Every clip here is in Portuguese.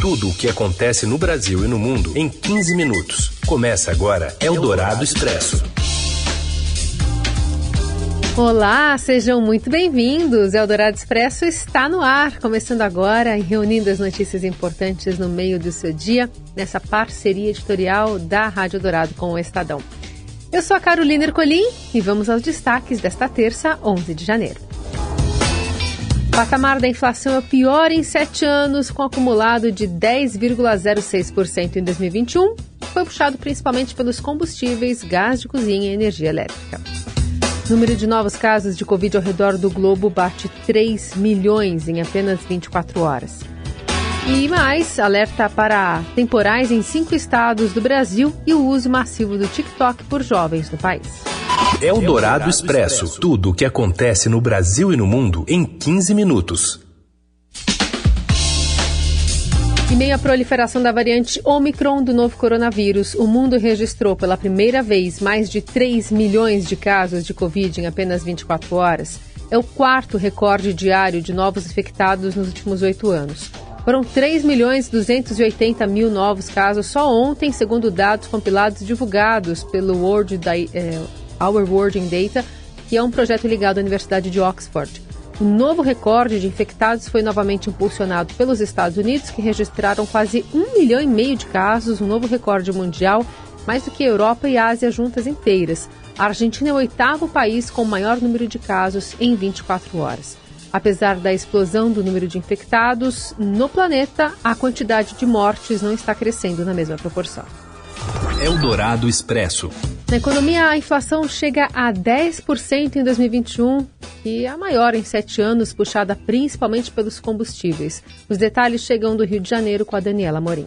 Tudo o que acontece no Brasil e no mundo em 15 minutos. Começa agora Eldorado Expresso. Olá, sejam muito bem-vindos. Eldorado Expresso está no ar, começando agora e reunindo as notícias importantes no meio do seu dia, nessa parceria editorial da Rádio Dourado com o Estadão. Eu sou a Carolina Ercolim e vamos aos destaques desta terça, 11 de janeiro. Patamar da inflação é o pior em sete anos, com acumulado de 10,06% em 2021, foi puxado principalmente pelos combustíveis, gás de cozinha e energia elétrica. O número de novos casos de Covid ao redor do globo bate 3 milhões em apenas 24 horas. E mais, alerta para temporais em cinco estados do Brasil e o uso massivo do TikTok por jovens no país. Eldorado Expresso. Tudo o que acontece no Brasil e no mundo em 15 minutos. Em meio à proliferação da variante Omicron do novo coronavírus, o mundo registrou pela primeira vez mais de 3 milhões de casos de Covid em apenas 24 horas. É o quarto recorde diário de novos infectados nos últimos oito anos. Foram 3 milhões 280 mil novos casos só ontem, segundo dados compilados divulgados pelo World eh, Our World in Data, que é um projeto ligado à Universidade de Oxford. O novo recorde de infectados foi novamente impulsionado pelos Estados Unidos, que registraram quase um milhão e meio de casos, um novo recorde mundial, mais do que Europa e Ásia juntas inteiras. A Argentina é o oitavo país com o maior número de casos em 24 horas. Apesar da explosão do número de infectados, no planeta a quantidade de mortes não está crescendo na mesma proporção. Eldorado Expresso. Na economia, a inflação chega a 10% em 2021 e a maior em sete anos, puxada principalmente pelos combustíveis. Os detalhes chegam do Rio de Janeiro com a Daniela Morim.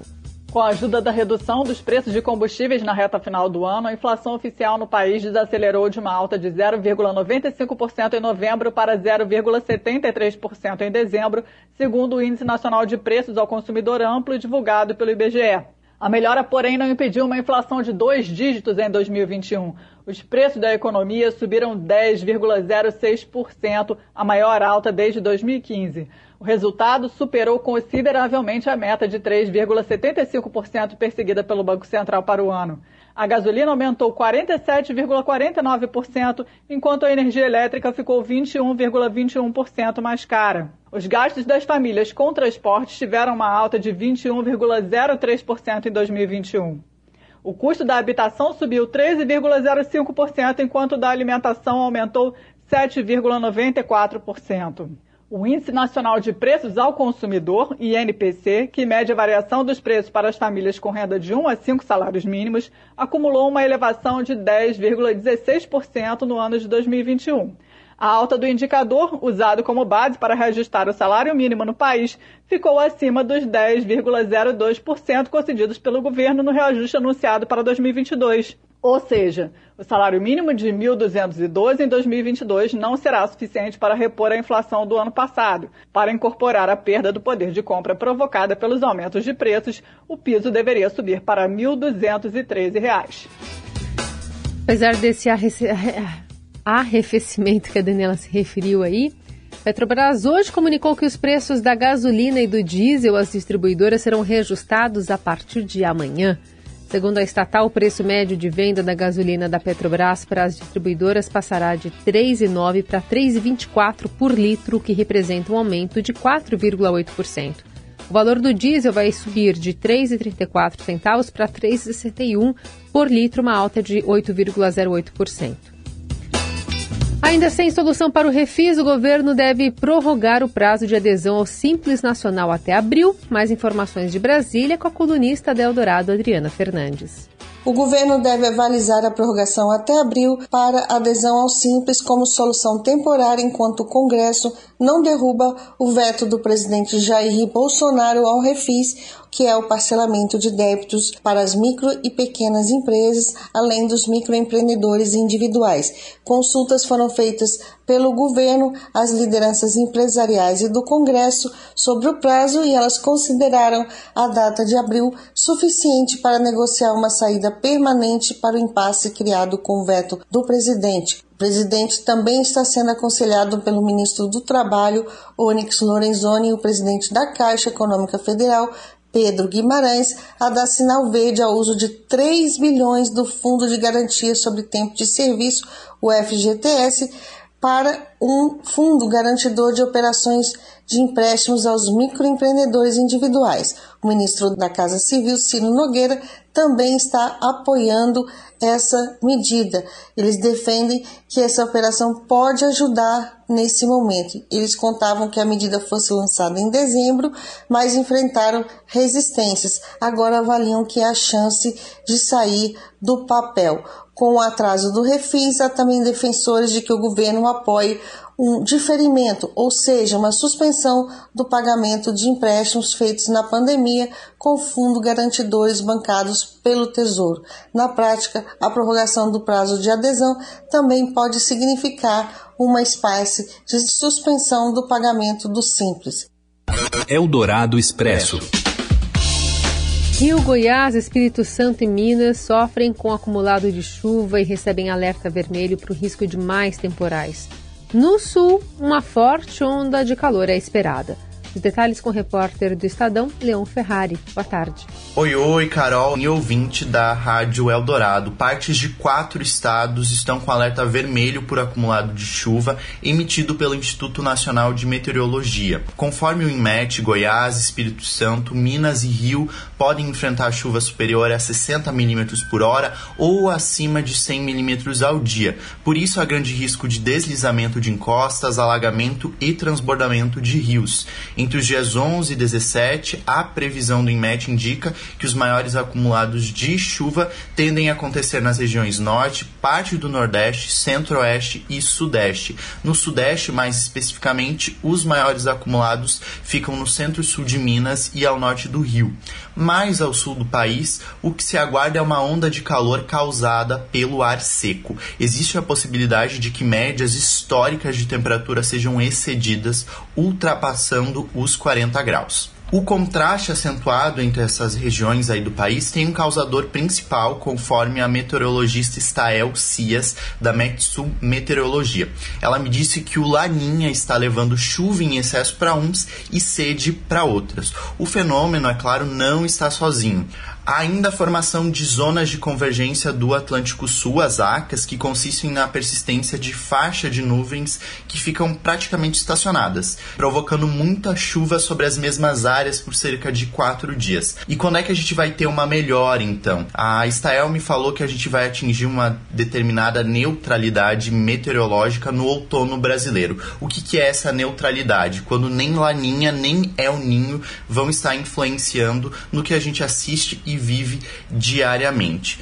Com a ajuda da redução dos preços de combustíveis na reta final do ano, a inflação oficial no país desacelerou de uma alta de 0,95% em novembro para 0,73% em dezembro, segundo o Índice Nacional de Preços ao Consumidor Amplo divulgado pelo IBGE. A melhora, porém, não impediu uma inflação de dois dígitos em 2021. Os preços da economia subiram 10,06%, a maior alta desde 2015. O resultado superou consideravelmente a meta de 3,75% perseguida pelo Banco Central para o ano. A gasolina aumentou 47,49%, enquanto a energia elétrica ficou 21,21% mais cara. Os gastos das famílias com transportes tiveram uma alta de 21,03% em 2021. O custo da habitação subiu 13,05%, enquanto da alimentação aumentou 7,94%. O Índice Nacional de Preços ao Consumidor, INPC, que mede a variação dos preços para as famílias com renda de 1 a 5 salários mínimos, acumulou uma elevação de 10,16% no ano de 2021. A alta do indicador, usado como base para registrar o salário mínimo no país, ficou acima dos 10,02% concedidos pelo governo no reajuste anunciado para 2022. Ou seja, o salário mínimo de 1.212 em 2022 não será suficiente para repor a inflação do ano passado. Para incorporar a perda do poder de compra provocada pelos aumentos de preços, o piso deveria subir para R$ 1.213. Apesar desse arrefecimento que a Daniela se referiu aí, Petrobras hoje comunicou que os preços da gasolina e do diesel às distribuidoras serão reajustados a partir de amanhã. Segundo a estatal, o preço médio de venda da gasolina da Petrobras para as distribuidoras passará de R$ 3,9 para R$ 3,24 por litro, que representa um aumento de 4,8%. O valor do diesel vai subir de R$ 3,34 para R$ 3,61 por litro, uma alta de 8,08%. Ainda sem solução para o refis, o governo deve prorrogar o prazo de adesão ao Simples Nacional até abril. Mais informações de Brasília com a colunista da Eldorado, Adriana Fernandes. O governo deve avalizar a prorrogação até abril para adesão ao Simples como solução temporária enquanto o Congresso não derruba o veto do presidente Jair Bolsonaro ao refis, que é o parcelamento de débitos para as micro e pequenas empresas, além dos microempreendedores individuais. Consultas foram feitas pelo governo às lideranças empresariais e do Congresso sobre o prazo e elas consideraram a data de abril suficiente para negociar uma saída permanente para o impasse criado com o veto do presidente. O presidente também está sendo aconselhado pelo ministro do Trabalho, Onyx Lorenzoni, e o presidente da Caixa Econômica Federal, Pedro Guimarães a dar sinal verde ao uso de 3 bilhões do Fundo de Garantia sobre Tempo de Serviço, o FGTS, para um fundo garantidor de operações de empréstimos aos microempreendedores individuais. O ministro da Casa Civil, Ciro Nogueira, também está apoiando essa medida. Eles defendem que essa operação pode ajudar nesse momento. Eles contavam que a medida fosse lançada em dezembro, mas enfrentaram resistências. Agora avaliam que há chance de sair do papel. Com o atraso do refis, há também defensores de que o governo apoie um diferimento, ou seja, uma suspensão do pagamento de empréstimos feitos na pandemia com fundo garantidores bancados pelo Tesouro. Na prática, a prorrogação do prazo de adesão também pode significar uma espécie de suspensão do pagamento do Simples. Eldorado Expresso. Rio, Goiás, Espírito Santo e Minas sofrem com acumulado de chuva e recebem alerta vermelho para o risco de mais temporais. No sul, uma forte onda de calor é esperada. Os detalhes com o repórter do Estadão, Leon Ferrari. Boa tarde. Oi, oi, Carol e ouvinte da Rádio Eldorado. Partes de quatro estados estão com alerta vermelho por acumulado de chuva emitido pelo Instituto Nacional de Meteorologia. Conforme o INMET, Goiás, Espírito Santo, Minas e Rio podem enfrentar chuva superior a 60 milímetros por hora ou acima de 100 milímetros ao dia. Por isso, há grande risco de deslizamento de encostas, alagamento e transbordamento de rios. Entre os dias 11 e 17, a previsão do INMET indica que os maiores acumulados de chuva tendem a acontecer nas regiões norte, parte do nordeste, centro-oeste e sudeste. No sudeste, mais especificamente, os maiores acumulados ficam no centro-sul de Minas e ao norte do Rio. Mais ao sul do país, o que se aguarda é uma onda de calor causada pelo ar seco. Existe a possibilidade de que médias históricas de temperatura sejam excedidas, ultrapassando os 40 graus. O contraste acentuado entre essas regiões aí do país tem um causador principal, conforme a meteorologista Stael Cias, da Metsul Meteorologia. Ela me disse que o Laninha está levando chuva em excesso para uns e sede para outros. O fenômeno, é claro, não está sozinho. Ainda a formação de zonas de convergência do Atlântico Sul, as ACAS, que consistem na persistência de faixa de nuvens que ficam praticamente estacionadas, provocando muita chuva sobre as mesmas áreas por cerca de quatro dias. E quando é que a gente vai ter uma melhora, então? A Stael me falou que a gente vai atingir uma determinada neutralidade meteorológica no outono brasileiro. O que, que é essa neutralidade? Quando nem Laninha nem El Ninho vão estar influenciando no que a gente assiste e vive diariamente.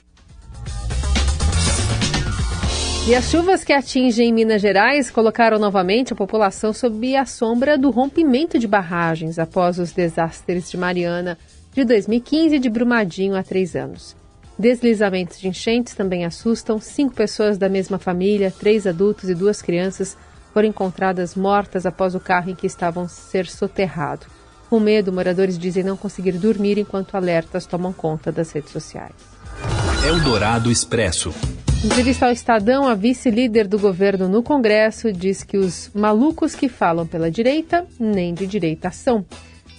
E as chuvas que atingem Minas Gerais colocaram novamente a população sob a sombra do rompimento de barragens após os desastres de Mariana de 2015 e de Brumadinho há três anos. Deslizamentos de enchentes também assustam. Cinco pessoas da mesma família, três adultos e duas crianças, foram encontradas mortas após o carro em que estavam ser soterrado. Com medo, moradores dizem não conseguir dormir enquanto alertas tomam conta das redes sociais. Eldorado Expresso. Em entrevista ao Estadão, a vice-líder do governo no Congresso diz que os malucos que falam pela direita nem de direita são.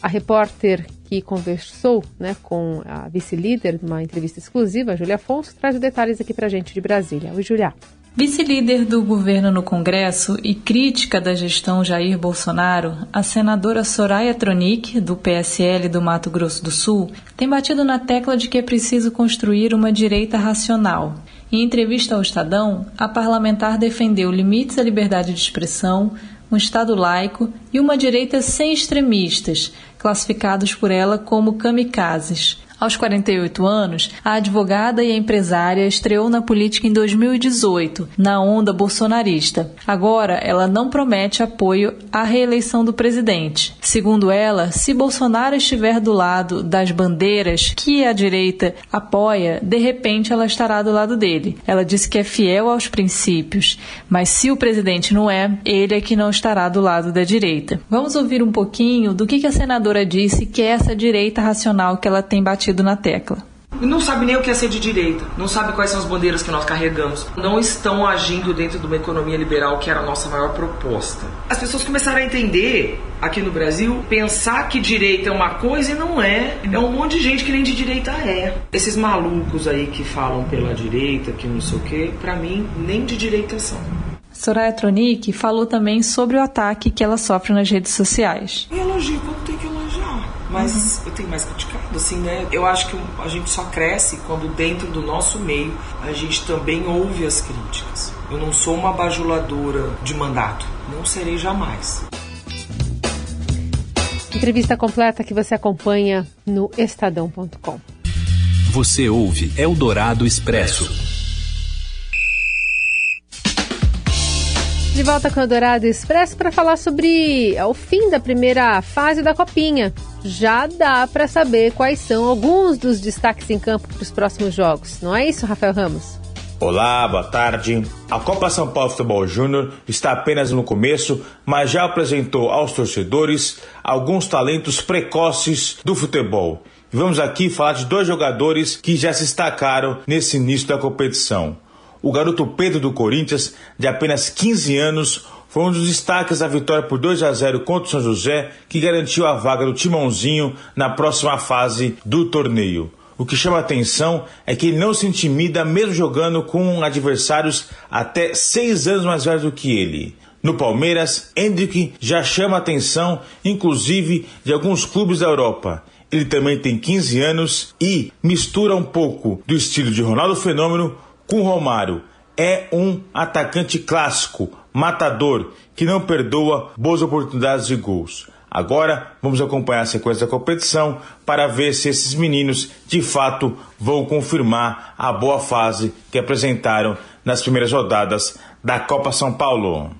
A repórter que conversou né, com a vice-líder numa entrevista exclusiva, Júlia Afonso, traz os detalhes aqui para a gente de Brasília. Oi, Júlia. Vice-líder do governo no Congresso e crítica da gestão Jair Bolsonaro, a senadora Soraya Tronic, do PSL do Mato Grosso do Sul, tem batido na tecla de que é preciso construir uma direita racional. Em entrevista ao Estadão, a parlamentar defendeu limites à liberdade de expressão, um Estado laico e uma direita sem extremistas, classificados por ela como kamikazes. Aos 48 anos, a advogada e a empresária estreou na política em 2018, na onda bolsonarista. Agora, ela não promete apoio à reeleição do presidente. Segundo ela, se Bolsonaro estiver do lado das bandeiras que a direita apoia, de repente ela estará do lado dele. Ela disse que é fiel aos princípios, mas se o presidente não é, ele é que não estará do lado da direita. Vamos ouvir um pouquinho do que a senadora disse que é essa direita racional que ela tem batido batido na tecla. não sabe nem o que é ser de direita, não sabe quais são as bandeiras que nós carregamos, não estão agindo dentro de uma economia liberal que era a nossa maior proposta. As pessoas começaram a entender aqui no Brasil, pensar que direita é uma coisa e não é. É um monte de gente que nem de direita é. Esses malucos aí que falam pela direita, que não sei o que, para mim nem de direita são. Soraya Tronic falou também sobre o ataque que ela sofre nas redes sociais. E elogio quando tem que elogiar. Mas uhum. eu tenho mais criticado, assim, né? Eu acho que a gente só cresce quando dentro do nosso meio a gente também ouve as críticas. Eu não sou uma bajuladora de mandato. Não serei jamais. Entrevista completa que você acompanha no estadão.com. Você ouve Eldorado Expresso. De volta com o Dourado Expresso para falar sobre o fim da primeira fase da Copinha. Já dá para saber quais são alguns dos destaques em campo para os próximos jogos. Não é isso, Rafael Ramos? Olá, boa tarde. A Copa São Paulo Futebol Júnior está apenas no começo, mas já apresentou aos torcedores alguns talentos precoces do futebol. Vamos aqui falar de dois jogadores que já se destacaram nesse início da competição. O garoto Pedro do Corinthians, de apenas 15 anos, foi um dos destaques da vitória por 2 a 0 contra o São José, que garantiu a vaga do Timãozinho na próxima fase do torneio. O que chama atenção é que ele não se intimida mesmo jogando com adversários até seis anos mais velhos do que ele. No Palmeiras, Hendrick já chama atenção, inclusive de alguns clubes da Europa. Ele também tem 15 anos e mistura um pouco do estilo de Ronaldo Fenômeno com Romário. É um atacante clássico, matador, que não perdoa boas oportunidades de gols. Agora vamos acompanhar a sequência da competição para ver se esses meninos de fato vão confirmar a boa fase que apresentaram nas primeiras rodadas da Copa São Paulo.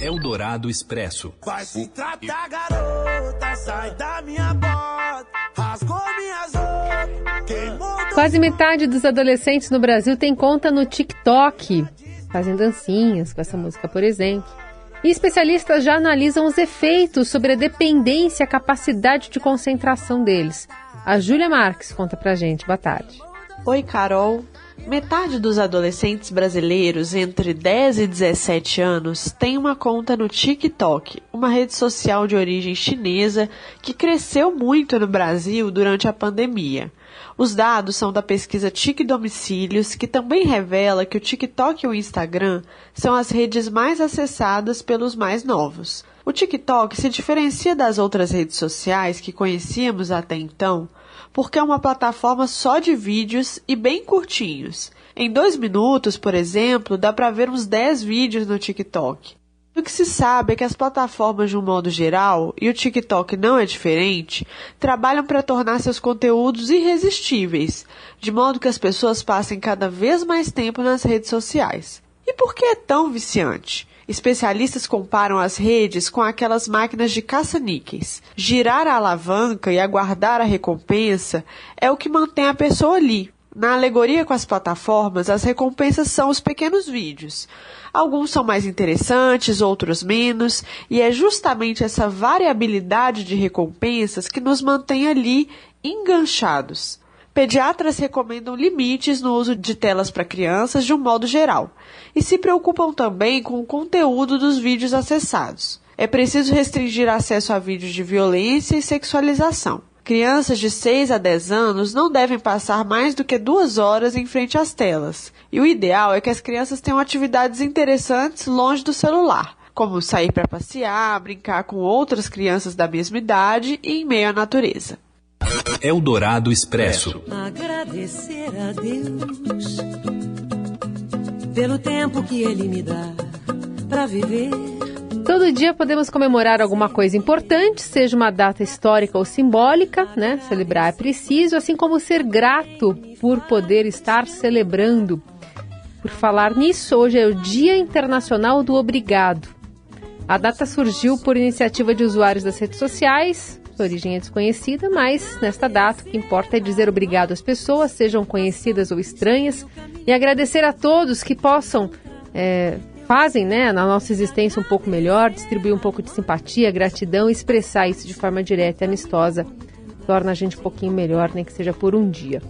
Eldorado Expresso. Vai se tratar, garota, sai da minha bota, rasgou minhas Quase metade dos adolescentes no Brasil tem conta no TikTok, fazem dancinhas com essa música, por exemplo. E especialistas já analisam os efeitos sobre a dependência e a capacidade de concentração deles. A Júlia Marques conta pra gente. Boa tarde. Oi, Carol. Metade dos adolescentes brasileiros entre 10 e 17 anos tem uma conta no TikTok, uma rede social de origem chinesa que cresceu muito no Brasil durante a pandemia. Os dados são da pesquisa TIC Domicílios, que também revela que o TikTok e o Instagram são as redes mais acessadas pelos mais novos. O TikTok se diferencia das outras redes sociais que conhecíamos até então, porque é uma plataforma só de vídeos e bem curtinhos. Em dois minutos, por exemplo, dá para ver uns 10 vídeos no TikTok. O que se sabe é que as plataformas, de um modo geral, e o TikTok não é diferente, trabalham para tornar seus conteúdos irresistíveis, de modo que as pessoas passem cada vez mais tempo nas redes sociais. E por que é tão viciante? Especialistas comparam as redes com aquelas máquinas de caça-níqueis. Girar a alavanca e aguardar a recompensa é o que mantém a pessoa ali. Na alegoria com as plataformas, as recompensas são os pequenos vídeos. Alguns são mais interessantes, outros menos, e é justamente essa variabilidade de recompensas que nos mantém ali enganchados. Pediatras recomendam limites no uso de telas para crianças de um modo geral e se preocupam também com o conteúdo dos vídeos acessados. É preciso restringir acesso a vídeos de violência e sexualização. Crianças de 6 a 10 anos não devem passar mais do que duas horas em frente às telas. E o ideal é que as crianças tenham atividades interessantes longe do celular, como sair para passear, brincar com outras crianças da mesma idade e em meio à natureza. Eldorado Expresso. Agradecer a Deus pelo tempo que Ele me dá para viver Todo dia podemos comemorar alguma coisa importante, seja uma data histórica ou simbólica, né? Celebrar é preciso, assim como ser grato por poder estar celebrando. Por falar nisso, hoje é o Dia Internacional do Obrigado. A data surgiu por iniciativa de usuários das redes sociais, de origem é desconhecida, mas nesta data o que importa é dizer obrigado às pessoas, sejam conhecidas ou estranhas, e agradecer a todos que possam é, fazem né, na nossa existência um pouco melhor, distribuir um pouco de simpatia, gratidão, expressar isso de forma direta e amistosa, torna a gente um pouquinho melhor, nem que seja por um dia.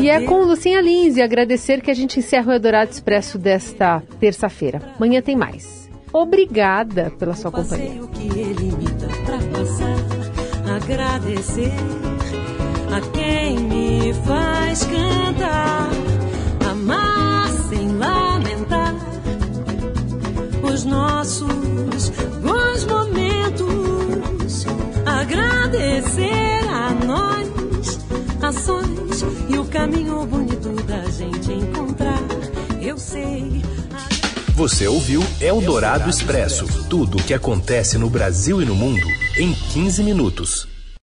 E é com Lucinha Lins e agradecer que a gente encerra o Eldorado Expresso desta terça-feira. Amanhã tem mais. Obrigada pela sua companhia. passeio que ele me dá pra passar. Agradecer a quem me faz cantar. Agradecer a nós ações e o caminho bonito da gente encontrar. Eu sei. Você ouviu Eldorado Expresso tudo o que acontece no Brasil e no mundo em 15 minutos.